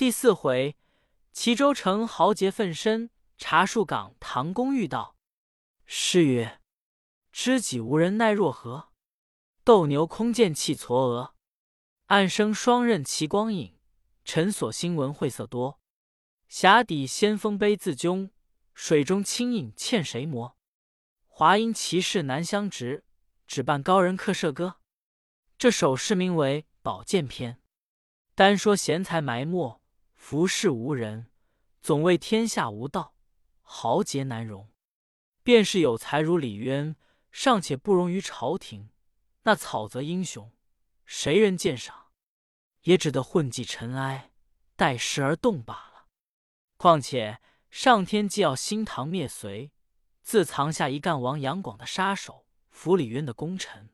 第四回，齐州城豪杰奋身，茶树岗唐公遇道。诗曰：“知己无人奈若何？斗牛空见气嵯峨。暗生双刃奇光影，尘锁新闻晦涩多。峡底先锋悲自扃，水中清影欠谁磨？华阴奇士难相值，只伴高人客舍歌。”这首诗名为《宝剑篇》，单说贤才埋没，服侍无人，总为天下无道，豪杰难容。便是有才如李渊，尚且不容于朝廷，那草泽英雄，谁人鉴赏？也只得混迹尘埃，待时而动罢了。况且上天既要兴唐灭隋，自藏下一干亡杨广的杀手，扶李渊的功臣。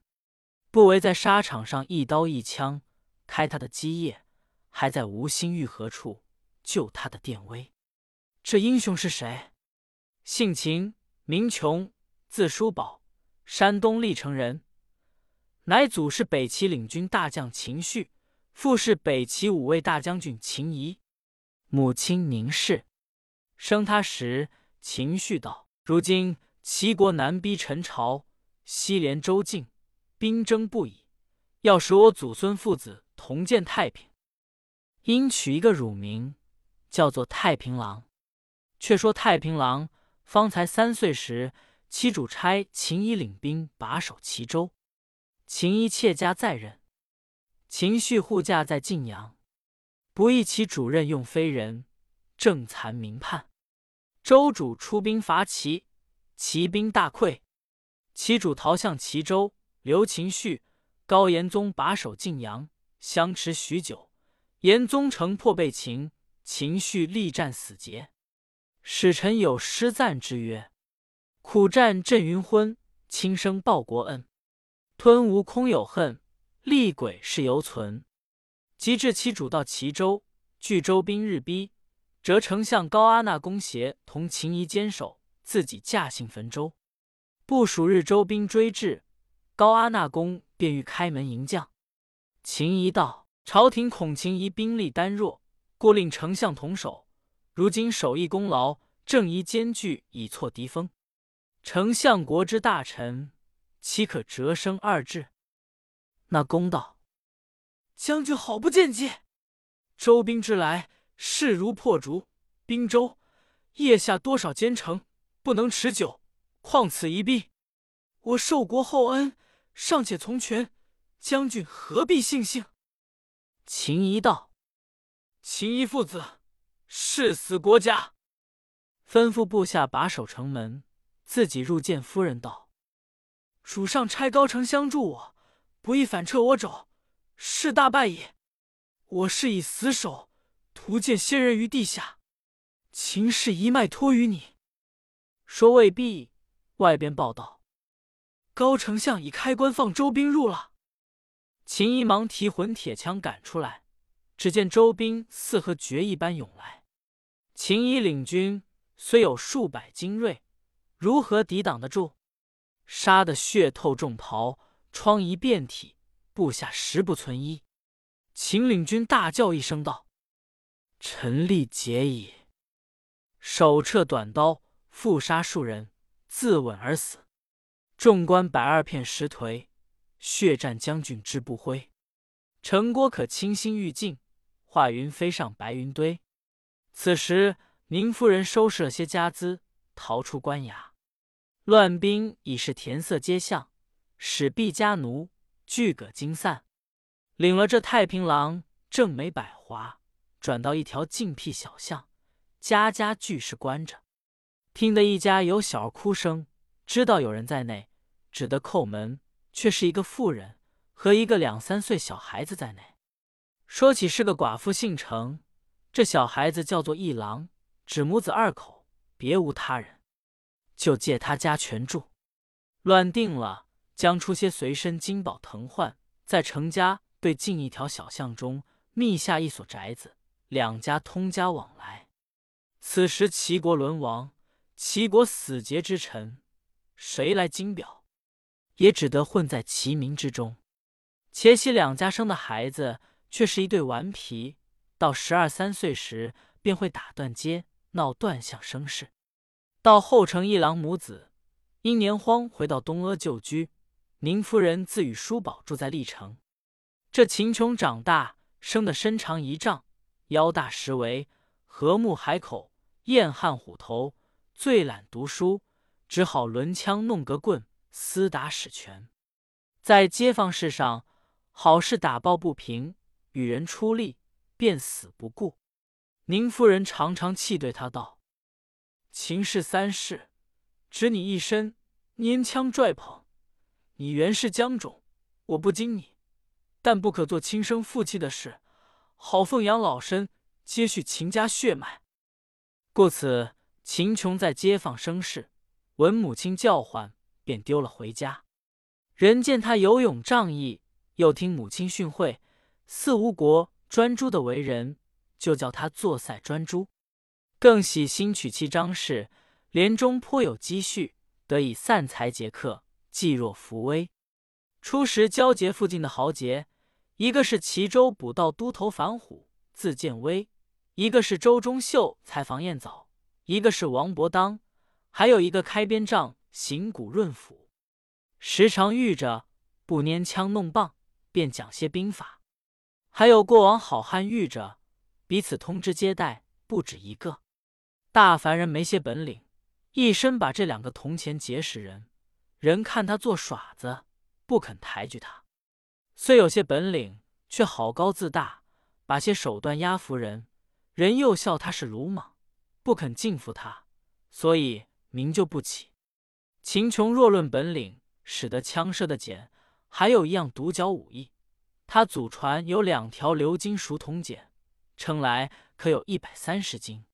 不为在沙场上一刀一枪开他的基业，还在无心玉何处救他的殿威。这英雄是谁？姓秦，名琼，字叔宝，山东历城人。乃祖是北齐领军大将秦绪，父是北齐五位大将军秦仪，母亲宁氏。生他时，秦绪道：“如今齐国南逼陈朝，西连周境。”兵争不已，要使我祖孙父子同见太平，应取一个乳名，叫做太平郎。却说太平郎方才三岁时，其主差秦仪领兵把守齐州，秦仪妾家在任，秦绪护驾在晋阳，不意其主任用非人，正残民叛。州主出兵伐齐，齐兵大溃，齐主逃向齐州。刘秦绪、高延宗把守晋阳，相持许久。延宗城破被擒，秦绪力战死节。使臣有诗赞之曰：“苦战震云昏，轻生报国恩。吞吴空有恨，厉鬼事犹存。”及至其主到齐州，据州兵日逼，折丞相高阿那公协同秦仪坚守，自己驾幸汾州。不数日，州兵追至。高阿那公便欲开门迎将，秦仪道：“朝廷恐秦仪兵力单弱，故令丞相同守。如今守义功劳，正宜兼具，以挫敌锋。丞相国之大臣，岂可折生二志？”那公道：“将军好不见计！周兵之来，势如破竹。兵州腋下多少奸臣，不能持久。况此一逼，我受国厚恩。”尚且从权，将军何必悻悻？秦仪道：“秦仪父子誓死国家，吩咐部下把守城门，自己入见夫人道：‘主上差高丞相助我，不意反撤我肘，是大败也。我是以死守，图见仙人于地下。秦氏一脉托于你。’说未必，外边报道。”高丞相已开关放周兵入了，秦仪忙提混铁枪赶出来，只见周兵似和决一般涌来。秦仪领军虽有数百精锐，如何抵挡得住？杀得血透重袍，疮痍遍体，部下十不存一。秦领军大叫一声道：“臣力竭矣！”手掣短刀，复杀数人，自刎而死。众官百二片石颓，血战将军之不灰。城郭可清心欲尽，化云飞上白云堆。此时宁夫人收拾了些家资，逃出官衙。乱兵已是填色街巷，使婢家奴俱葛惊散。领了这太平郎，正美百华，转到一条静僻小巷，家家俱是关着。听得一家有小儿哭声。知道有人在内，只得叩门，却是一个妇人和一个两三岁小孩子在内。说起是个寡妇，姓程，这小孩子叫做一郎，只母子二口，别无他人，就借他家全住。乱定了，将出些随身金宝腾换，在程家对近一条小巷中密下一所宅子，两家通家往来。此时齐国沦亡，齐国死节之臣。谁来金表，也只得混在齐民之中。且喜两家生的孩子，却是一对顽皮，到十二三岁时，便会打断街，闹断相生事。到后成一郎母子因年荒回到东阿旧居，宁夫人自与叔宝住在历城。这秦琼长大，生得身长一丈，腰大十围，和睦海口，燕汉虎头，最懒读书，只好抡枪弄个棍，厮打使拳。在街坊事上，好事打抱不平，与人出力，便死不顾。宁夫人常常气对他道：“秦氏三世，只你一身拈枪拽捧，你原是江种，我不惊你，但不可做亲生父亲的事，好奉养老身，接续秦家血脉。”故此，秦琼在街坊生事，闻母亲叫唤，便丢了回家。人见他有勇仗义，又听母亲训诲，似吴国专诸的为人，就叫他做赛专诸。更喜新娶妻张氏，连中颇有积蓄，得以散财劫客，济弱扶危。初时交节附近的豪杰，一个是齐州捕盗都头樊虎，字建威；一个是周中秀采访燕藻；一个是王伯当，还有一个开边帐行古润甫。时常遇着，不拈枪弄棒，便讲些兵法；还有过往好汉遇着，彼此通知接待，不止一个。大凡人没些本领，一身把这两个铜钱结识人，人看他做耍子，不肯抬举他；虽有些本领，却好高自大，把些手段压服人，人又笑他是鲁莽，不肯敬服他，所以名就不起。秦琼若论本领，使得枪射的简，还有一样独角武艺。他祖传有两条鎏金熟铜锏，称来可有一百三十斤。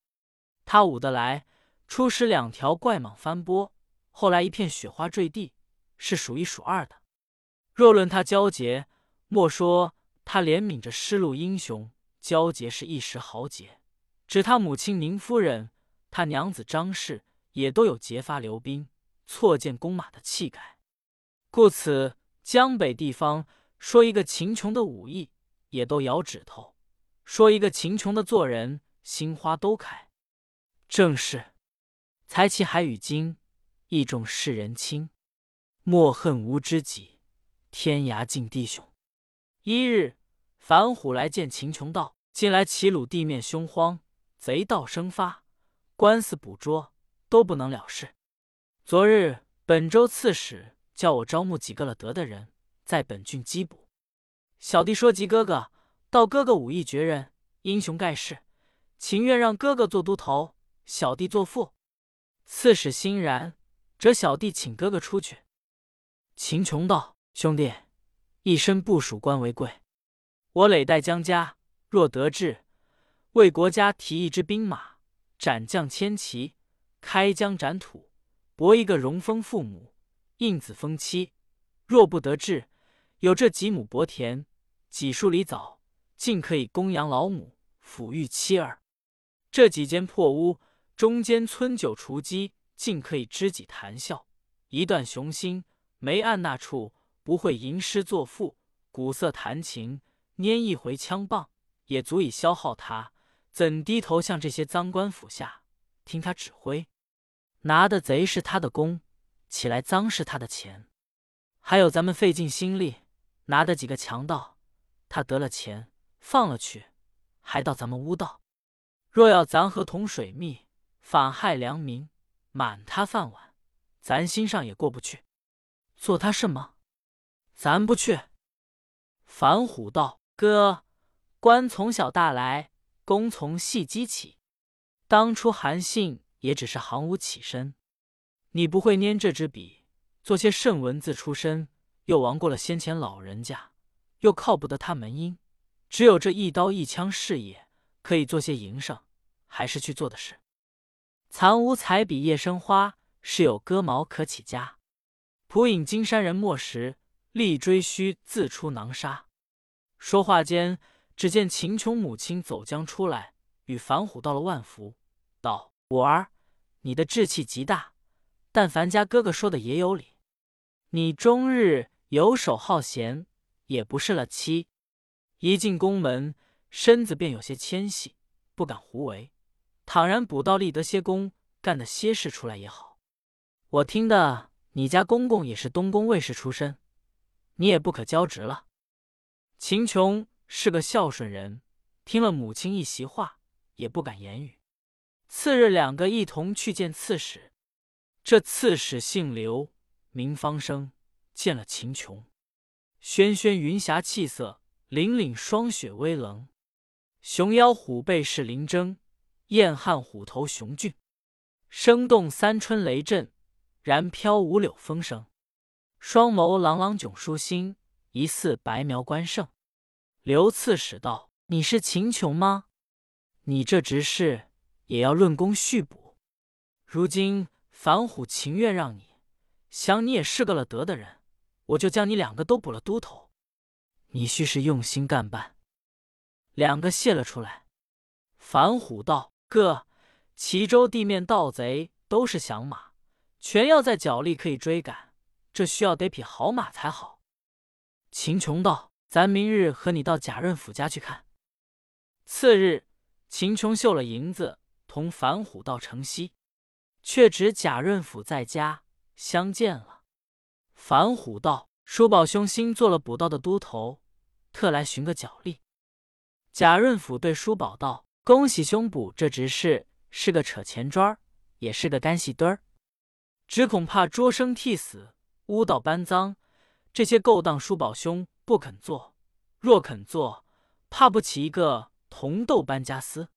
他舞得来，初时两条怪蟒翻波，后来一片雪花坠地，是数一数二的。若论他交结，莫说他怜悯着失路英雄，交结是一时豪杰。指他母亲宁夫人，他娘子张氏，也都有结发流兵、错剑弓马的气概。故此，江北地方说一个秦琼的武艺，也都摇指头；说一个秦琼的做人，心花都开。正是才气海与金，意重世人亲。莫恨无知己，天涯尽弟兄。一日，樊虎来见秦琼道：“近来齐鲁地面凶荒，贼盗生发，官司捕捉都不能了事。昨日本州刺史。”叫我招募几个了得的人，在本郡缉捕。小弟说及哥哥，道哥哥武艺绝人，英雄盖世，情愿让哥哥做都头，小弟做副。刺史欣然，折小弟请哥哥出去。秦琼道：“兄弟，一身部属官为贵，我累代江家，若得志，为国家提一支兵马，斩将千骑，开疆展土，博一个荣封父母。”应子封妻，若不得志，有这几亩薄田，几树梨枣，尽可以供养老母，抚育妻儿。这几间破屋，中间村酒雏鸡，尽可以知己谈笑。一段雄心，没按那处，不会吟诗作赋，鼓瑟弹琴，拈一回枪棒，也足以消耗他。怎低头向这些赃官府下，听他指挥？拿的贼是他的功。起来脏是他的钱，还有咱们费尽心力拿的几个强盗，他得了钱放了去，还到咱们屋道。若要咱合同水密，反害良民，满他饭碗，咱心上也过不去。做他什么？咱不去。樊虎道：“哥，官从小大来，功从细积起。当初韩信也只是行伍起身。”你不会拈这支笔，做些甚文字出身，又亡过了先前老人家，又靠不得他门音，只有这一刀一枪事业，可以做些营生，还是去做的事。残无彩笔夜生花，是有割毛可起家。普引金山人墨石，力追须自出囊沙。说话间，只见秦琼母亲走将出来，与樊虎道了万福，道：“五儿，你的志气极大。”但凡家哥哥说的也有理，你终日游手好闲，也不是了妻。一进宫门，身子便有些纤细，不敢胡为。倘然补道立得些功，干得些事出来也好。我听的你家公公也是东宫卫士出身，你也不可交职了。秦琼是个孝顺人，听了母亲一席话，也不敢言语。次日，两个一同去见刺史。这刺史姓刘，名方生，见了秦琼，轩轩云霞气色，凛凛霜雪微冷。熊腰虎背是林征，燕汉虎头雄俊。声动三春雷震，然飘五柳风声。双眸朗朗炯舒心，疑似白苗关胜。刘刺史道：“你是秦琼吗？你这执事也要论功续补。如今樊虎情愿让你，想你也是个了得的人，我就将你两个都补了都头。你须是用心干办。”两个谢了出来。樊虎道：“哥，齐州地面盗贼都是响马，全要在脚力可以追赶，这需要得匹好马才好。”秦琼道：“咱明日和你到贾润甫家去看。”次日，秦琼绣了银子，同樊虎到城西，却只贾润甫在家相见了。樊虎道：“叔宝兄新做了补道的都头，特来寻个脚力。”贾润甫对叔宝道：“恭喜兄补这执事，是个扯钱砖，也是个干细墩儿，只恐怕捉生替死、污道搬赃，这些勾当，叔宝兄不肯做。若肯做，怕不起一个铜豆搬家司。”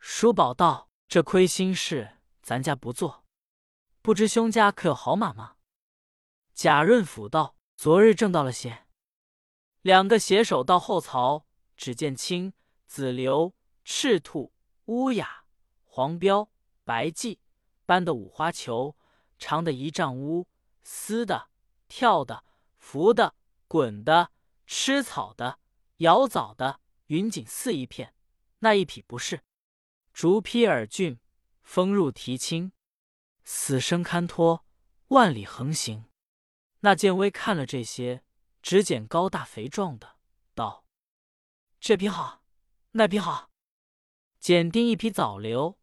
叔宝道：“这亏心事，咱家不做。不知兄家可有好马吗？”贾润甫道：“昨日挣到了些。”两个携手到后槽。只见青、紫流、赤兔、乌鸦、黄标、白骥搬的五花球，长的一丈乌，撕的、跳的、浮的、滚的、吃草的、咬枣的，云锦似一片。那一匹不是，竹披耳峻，风入蹄轻，死生堪托，万里横行。那剑威看了这些，只捡高大肥壮的，道。这匹好，那匹好，检定一匹早流，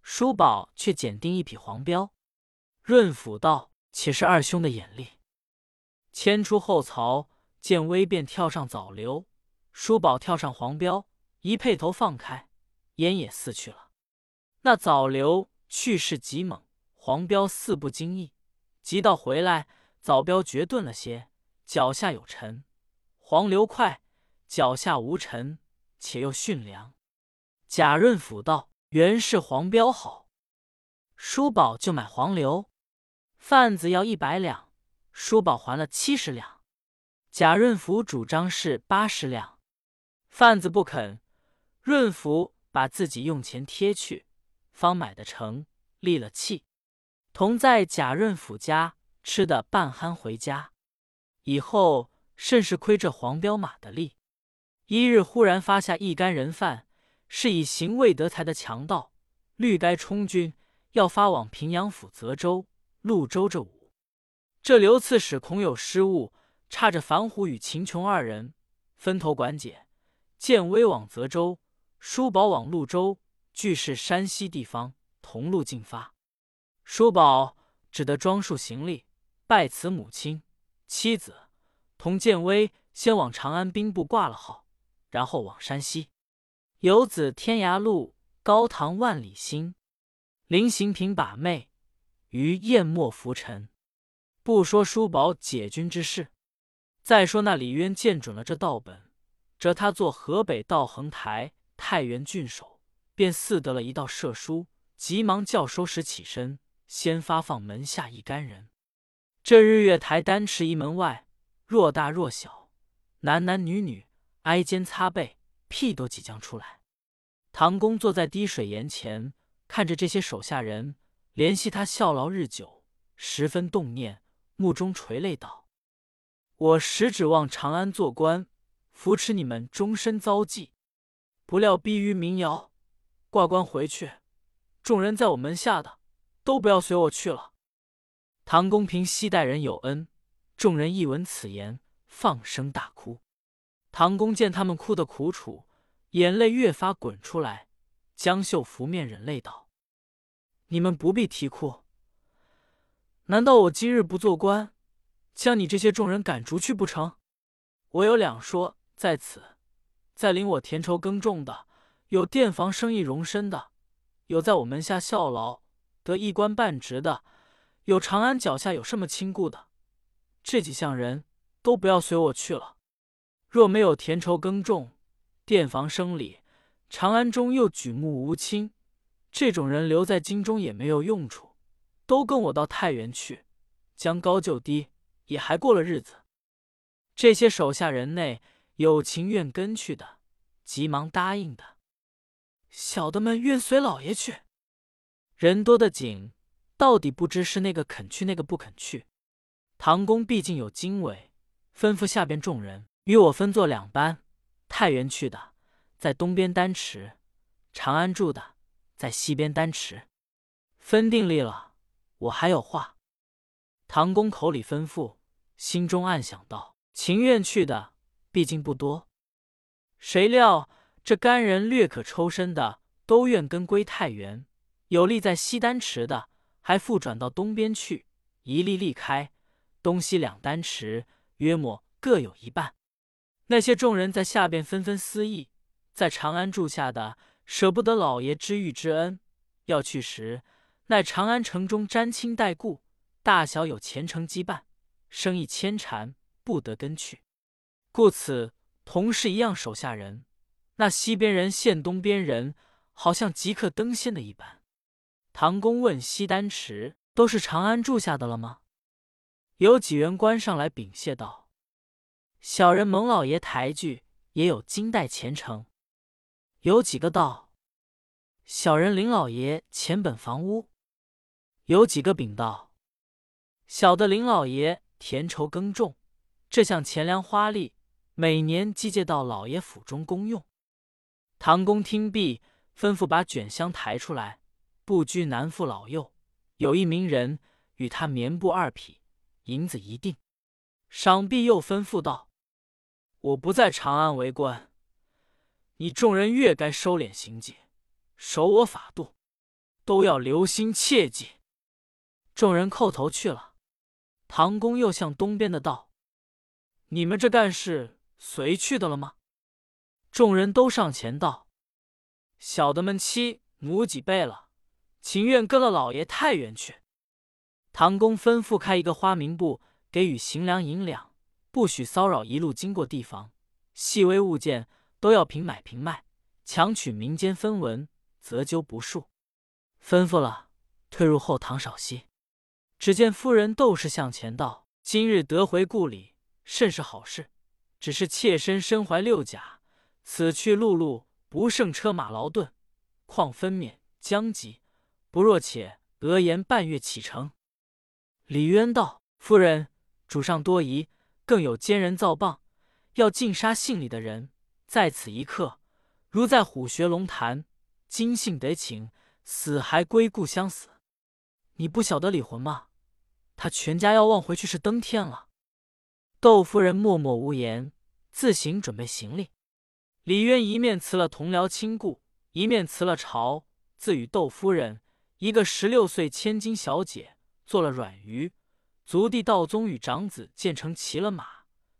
叔宝却检定一匹黄标。润甫道：“且是二兄的眼力。”牵出后槽，剑威便跳上早流，叔宝跳上黄标，一配头放开，烟也似去了。那早流去势极猛，黄标似不经意，急到回来，早标绝顿了些，脚下有尘，黄流快。脚下无尘，且又驯良。贾润甫道：“原是黄标好，叔宝就买黄牛。贩子要一百两，叔宝还了七十两。贾润甫主张是八十两，贩子不肯。润甫把自己用钱贴去，方买得成，立了气。同在贾润甫家吃的半酣回家，以后甚是亏这黄标马的力。”一日忽然发下一干人犯，是以行未得财的强盗，律该充军，要发往平阳府、泽州、潞州这五。这刘刺史恐有失误，差着樊虎与秦琼二人分头管解。见威往泽州，叔宝往潞州，俱是山西地方，同路进发。叔宝只得装束行李，拜辞母亲、妻子，同建威先往长安兵部挂了号。然后往山西，游子天涯路，高堂万里心。临行凭把妹，于雁墨浮沉。不说叔宝解军之事，再说那李渊见准了这道本，折他做河北道衡台太原郡守，便似得了一道赦书，急忙叫收拾起身，先发放门下一干人。这日月台单持一门外，若大若小，男男女女。挨肩擦背，屁都即将出来。唐公坐在滴水岩前，看着这些手下人，怜惜他效劳日久，十分动念，目中垂泪道：“我实指望长安做官，扶持你们终身遭际，不料逼于民谣，挂官回去，众人在我门下的，都不要随我去了。”唐公平昔待人有恩，众人一闻此言，放声大哭。唐公见他们哭得苦楚，眼泪越发滚出来。江秀拂面忍泪道：“你们不必啼哭。难道我今日不做官，将你这些众人赶逐去不成？我有两说在此，在领我田畴耕种的，有店房生意容身的，有在我门下效劳得一官半职的，有长安脚下有什么亲故的，这几项人都不要随我去了。若没有田畴耕种，店房生理。”长安中又举目无亲，这种人留在京中也没有用处，都跟我到太原去，将高就低，也还过了日子。这些手下人内有情愿跟去的，急忙答应的；小的们愿随老爷去。人多的紧，到底不知是那个肯去，那个不肯去。唐公毕竟有经纬，吩咐下边众人与我分作两班，太原去的。在东边丹池，长安住的在西边丹池，分定立了。我还有话。唐公口里吩咐，心中暗想道：情愿去的毕竟不多。谁料这干人略可抽身的，都愿跟归太原；有立在西丹池的，还复转到东边去，一粒粒开，东西两丹池，约莫各有一半。那些众人在下边纷纷私议。在长安住下的，舍不得老爷知遇之恩，要去时，乃长安城中沾亲带故，大小有前程羁绊，生意牵缠，不得跟去。故此同是一样手下人，那西边人现东边人，好像即刻登仙的一般。唐公问西丹池都是长安住下的了吗？有几员官上来禀谢道：“小人蒙老爷抬举，也有金代前程。”有几个道：“小人林老爷前本房屋。”有几个禀道：“小的林老爷田畴耕种，这项钱粮花力，每年寄借到老爷府中公用。”唐公听毕，吩咐把卷箱抬出来，不拘男妇老幼，有一名人与他棉布二匹，银子一锭。赏毕，又吩咐道：“我不在长安为官。”你众人越该收敛行迹，守我法度，都要留心切记。众人叩头去了。唐公又向东边的道：“你们这干事随去的了吗？”众人都上前道：“小的们妻母几辈了，情愿跟了老爷太原去。”唐公吩咐开一个花名簿，给予行粮银两，不许骚扰一路经过地方，细微物件。都要平买平卖，强取民间分文，则究不数。吩咐了，退入后堂少息。只见夫人窦氏向前道：“今日得回故里，甚是好事。只是妾身身怀六甲，此去陆路不胜车马劳顿，况分娩将及，不若且额言半月启程。”李渊道：“夫人，主上多疑，更有奸人造谤，要尽杀姓李的人。”在此一刻，如在虎穴龙潭，今幸得请，死还归故乡死。你不晓得李魂吗？他全家要望回去是登天了。窦夫人默默无言，自行准备行李。李渊一面辞了同僚亲故，一面辞了朝，自与窦夫人一个十六岁千金小姐做了软鱼。族弟道宗与长子建成骑了马。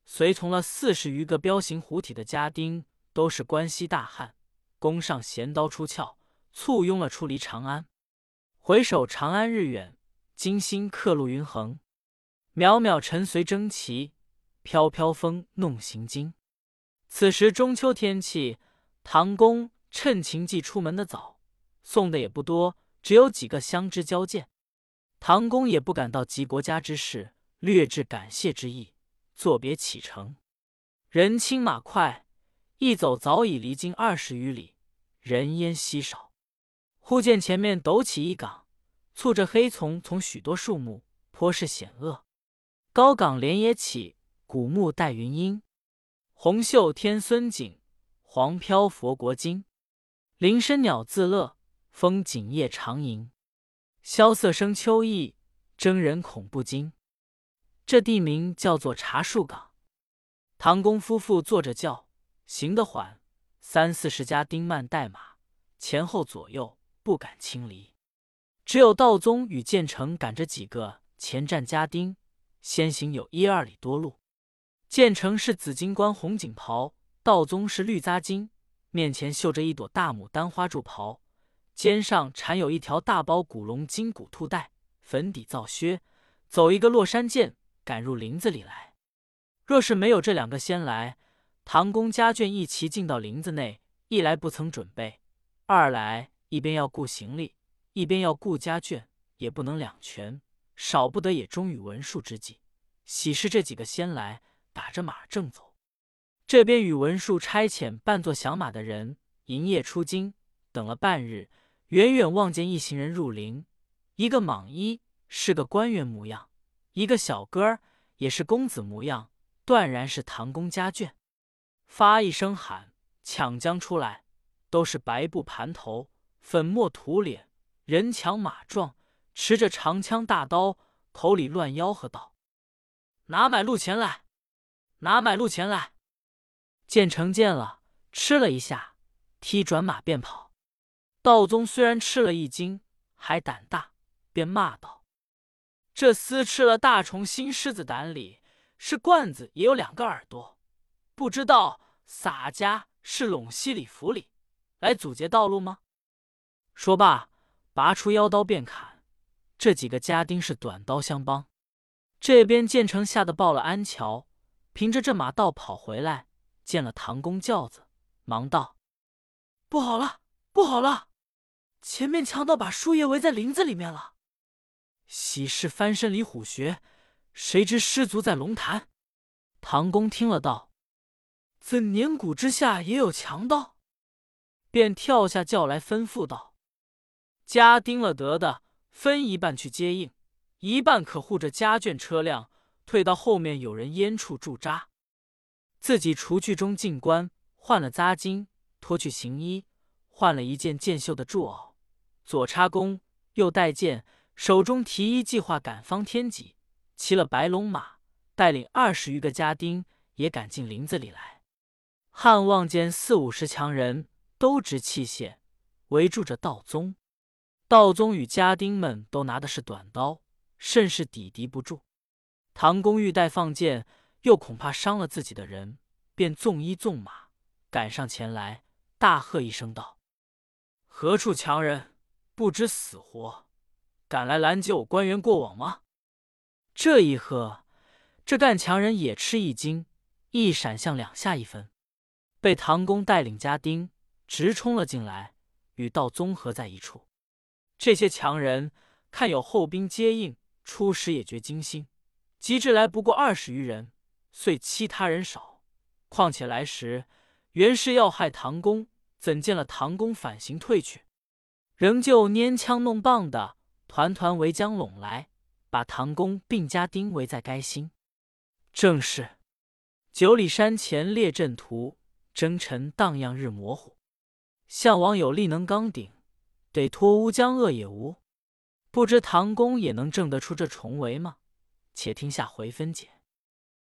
随从了四十余个彪形虎体的家丁，都是关西大汉，弓上弦刀出鞘，簇拥了出离长安。回首长安日远，金星刻路云横。渺渺尘随征旗，飘飘风弄行经。此时中秋天气，唐公趁秦季出门的早，送的也不多，只有几个相知交见。唐公也不敢到及国家之事，略致感谢之意。作别启程，人轻马快，一走早已离京二十余里，人烟稀少。忽见前面陡起一岗，簇着黑丛从许多树木，颇是险恶。高岗连野起，古木带云阴。红袖天孙锦，黄飘佛国经。林深鸟自乐，风景夜长吟。萧瑟生秋意，征人恐不惊。这地名叫做茶树岗。唐公夫妇坐着轿，行得缓，三四十家丁慢带马，前后左右不敢轻离。只有道宗与建成赶着几个前站家丁，先行有一二里多路。建成是紫金冠红锦袍，道宗是绿扎巾，面前绣着一朵大牡丹花柱袍，肩上缠有一条大包古龙金骨兔带，粉底皂靴，走一个落山涧，赶入林子里来。若是没有这两个先来，唐公家眷一齐进到林子内，一来不曾准备，二来一边要顾行李，一边要顾家眷，也不能两全，少不得也忠于文术之计。喜事这几个先来。打着马正走，这边宇文述差遣扮作响马的人营夜出京，等了半日，远远望见一行人入林，一个蟒衣是个官员模样，一个小哥儿也是公子模样，断然是唐公家眷。发一声喊，抢将出来，都是白布盘头，粉末涂脸，人强马壮，持着长枪大刀，口里乱吆喝道：“拿买路钱来！”拿买路钱来！建成见了，吃了一下，踢转马便跑。道宗虽然吃了一惊，还胆大，便骂道：“这厮吃了大虫新狮子胆里，是罐子也有两个耳朵，不知道洒家是陇西里府里来阻截道路吗？”说罢，拔出腰刀便砍。这几个家丁是短刀相帮。这边建成吓得报了安桥。凭着这马道跑回来，见了唐公轿子，忙道：“不好了，不好了！前面强盗把叔爷围在林子里面了。喜事翻身离虎穴，谁知失足在龙潭。”唐公听了道：“怎年谷之下也有强盗？”便跳下轿来，吩咐道：“家丁了得的，分一半去接应，一半可护着家眷车辆。”退到后面有人烟处驻扎，自己除去中进官，换了扎巾，脱去行衣，换了一件箭绣的柱袄，左插弓，右带箭，手中提一计划赶方天戟，骑了白龙马，带领二十余个家丁也赶进林子里来。汉望见四五十强人都执器械，围住着道宗。道宗与家丁们都拿的是短刀，甚是抵敌不住。唐公欲待放箭，又恐怕伤了自己的人，便纵衣纵马赶上前来，大喝一声道：“何处强人，不知死活，敢来拦截我官员过往吗？”这一喝，这干强人也吃一惊，一闪向两下一分，被唐公带领家丁直冲了进来，与道综合在一处。这些强人看有后兵接应，初时也觉惊心。及至来不过二十余人，遂欺他人少。况且来时原是要害唐公，怎见了唐公反行退去，仍旧拈枪弄棒的，团团围将拢来，把唐公并家丁围在该心。正是九里山前列阵图，征尘荡漾日模糊。项王有力能刚鼎，得脱乌江恶也无。不知唐公也能挣得出这重围吗？且听下回分解。